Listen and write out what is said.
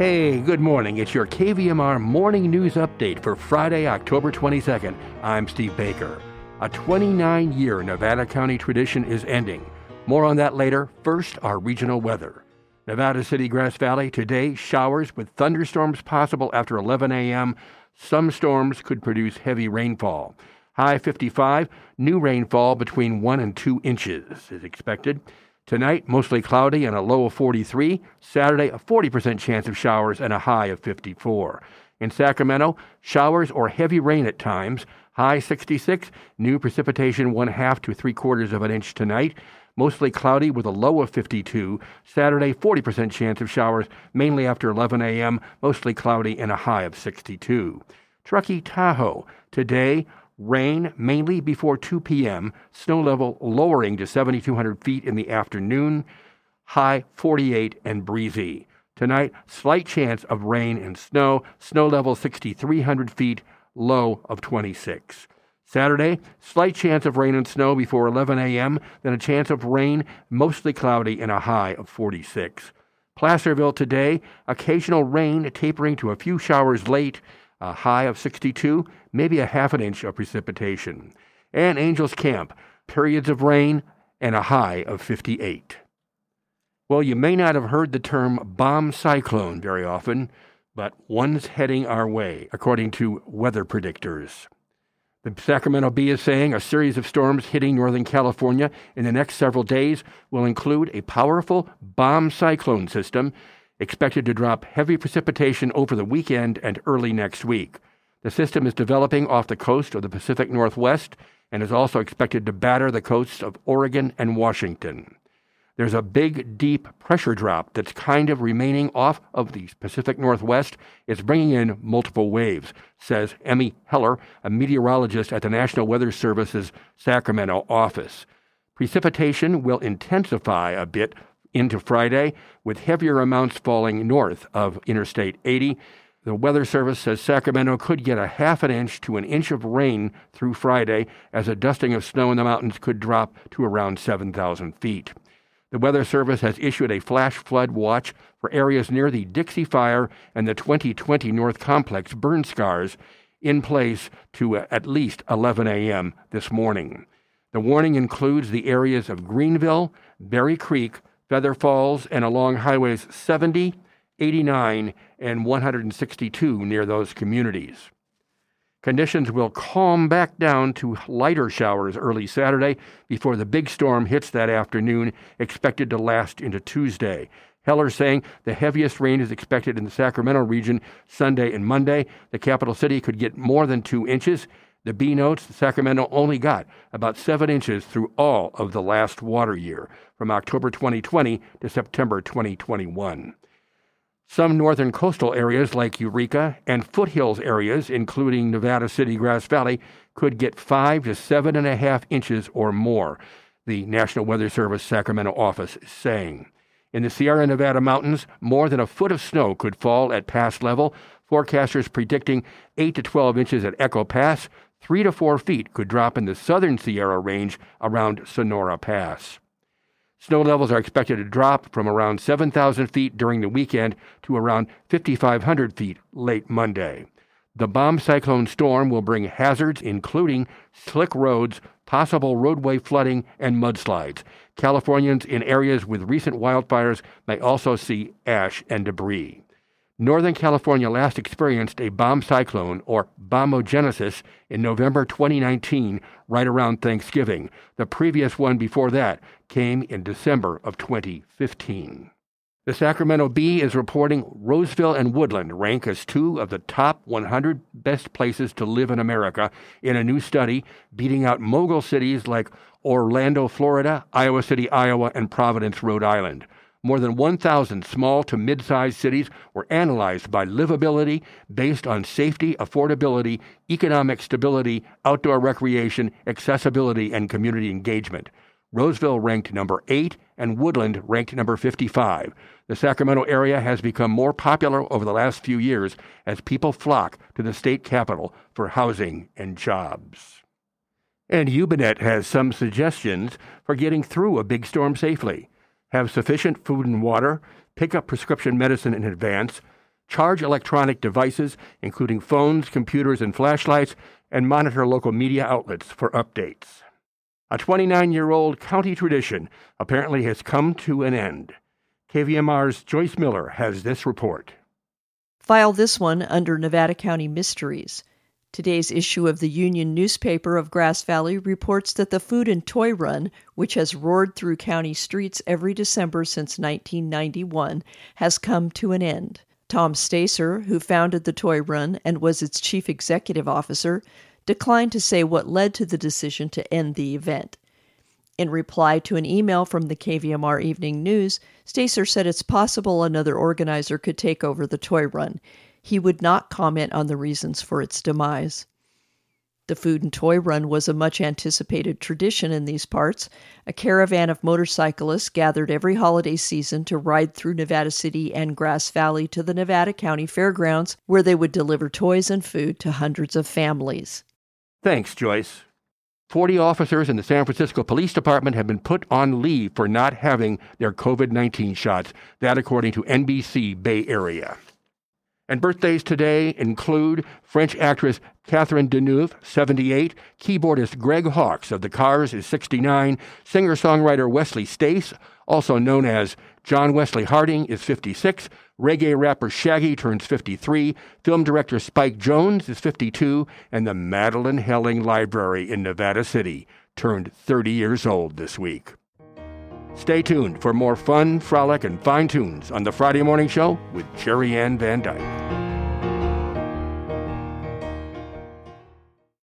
Hey, good morning. It's your KVMR morning news update for Friday, October 22nd. I'm Steve Baker. A 29 year Nevada County tradition is ending. More on that later. First, our regional weather. Nevada City, Grass Valley, today, showers with thunderstorms possible after 11 a.m. Some storms could produce heavy rainfall. High 55, new rainfall between 1 and 2 inches is expected. Tonight, mostly cloudy and a low of 43. Saturday, a 40% chance of showers and a high of 54. In Sacramento, showers or heavy rain at times. High 66. New precipitation one half to three quarters of an inch tonight. Mostly cloudy with a low of 52. Saturday, 40% chance of showers, mainly after 11 a.m. Mostly cloudy and a high of 62. Truckee, Tahoe. Today, Rain mainly before 2 p.m., snow level lowering to 7,200 feet in the afternoon, high 48 and breezy. Tonight, slight chance of rain and snow, snow level 6,300 feet, low of 26. Saturday, slight chance of rain and snow before 11 a.m., then a chance of rain, mostly cloudy, and a high of 46. Placerville today, occasional rain tapering to a few showers late, a high of 62, maybe a half an inch of precipitation. And Angels Camp, periods of rain and a high of 58. Well, you may not have heard the term bomb cyclone very often, but one's heading our way, according to weather predictors. The Sacramento Bee is saying a series of storms hitting Northern California in the next several days will include a powerful bomb cyclone system expected to drop heavy precipitation over the weekend and early next week. The system is developing off the coast of the Pacific Northwest and is also expected to batter the coasts of Oregon and Washington. There's a big, deep pressure drop that's kind of remaining off of the Pacific Northwest. It's bringing in multiple waves, says Emily Heller, a meteorologist at the National Weather Service's Sacramento office. Precipitation will intensify a bit into Friday, with heavier amounts falling north of Interstate 80. The Weather Service says Sacramento could get a half an inch to an inch of rain through Friday, as a dusting of snow in the mountains could drop to around 7,000 feet. The Weather Service has issued a flash flood watch for areas near the Dixie Fire and the 2020 North Complex burn scars in place to uh, at least 11 a.m. this morning. The warning includes the areas of Greenville, Berry Creek, Feather Falls, and along highways 70, 89, and 162 near those communities. Conditions will calm back down to lighter showers early Saturday before the big storm hits that afternoon, expected to last into Tuesday. Heller saying the heaviest rain is expected in the Sacramento region Sunday and Monday. The capital city could get more than two inches. The Bee notes Sacramento only got about seven inches through all of the last water year, from October 2020 to September 2021. Some northern coastal areas like Eureka and foothills areas, including Nevada City, Grass Valley, could get five to seven and a half inches or more, the National Weather Service Sacramento office is saying. In the Sierra Nevada mountains, more than a foot of snow could fall at pass level. Forecasters predicting 8 to 12 inches at Echo Pass, three to four feet could drop in the southern Sierra Range around Sonora Pass. Snow levels are expected to drop from around 7,000 feet during the weekend to around 5,500 feet late Monday. The bomb cyclone storm will bring hazards including slick roads, possible roadway flooding, and mudslides. Californians in areas with recent wildfires may also see ash and debris. Northern California last experienced a bomb cyclone, or bombogenesis, in November 2019, right around Thanksgiving. The previous one before that came in December of 2015. The Sacramento Bee is reporting Roseville and Woodland rank as two of the top 100 best places to live in America in a new study, beating out mogul cities like Orlando, Florida, Iowa City, Iowa, and Providence, Rhode Island. More than 1,000 small to mid sized cities were analyzed by livability based on safety, affordability, economic stability, outdoor recreation, accessibility, and community engagement. Roseville ranked number 8 and Woodland ranked number 55. The Sacramento area has become more popular over the last few years as people flock to the state capital for housing and jobs. And Ubinet has some suggestions for getting through a big storm safely have sufficient food and water, pick up prescription medicine in advance, charge electronic devices, including phones, computers, and flashlights, and monitor local media outlets for updates. A 29 year old county tradition apparently has come to an end. KVMR's Joyce Miller has this report. File this one under Nevada County Mysteries. Today's issue of the Union newspaper of Grass Valley reports that the Food and Toy Run, which has roared through county streets every December since 1991, has come to an end. Tom Stacer, who founded the Toy Run and was its chief executive officer, declined to say what led to the decision to end the event. In reply to an email from the KVMR Evening News, Stacer said it's possible another organizer could take over the toy run. He would not comment on the reasons for its demise. The Food and Toy Run was a much anticipated tradition in these parts. A caravan of motorcyclists gathered every holiday season to ride through Nevada City and Grass Valley to the Nevada County Fairgrounds, where they would deliver toys and food to hundreds of families. Thanks, Joyce. 40 officers in the San Francisco Police Department have been put on leave for not having their COVID 19 shots, that according to NBC Bay Area. And birthdays today include French actress Catherine Deneuve, 78, keyboardist Greg Hawkes of The Cars is 69, singer songwriter Wesley Stace, also known as John Wesley Harding, is 56, reggae rapper Shaggy turns 53, film director Spike Jonze is 52, and the Madelyn Helling Library in Nevada City turned 30 years old this week. Stay tuned for more fun, frolic, and fine tunes on the Friday Morning Show with Jerry Ann Van Dyke.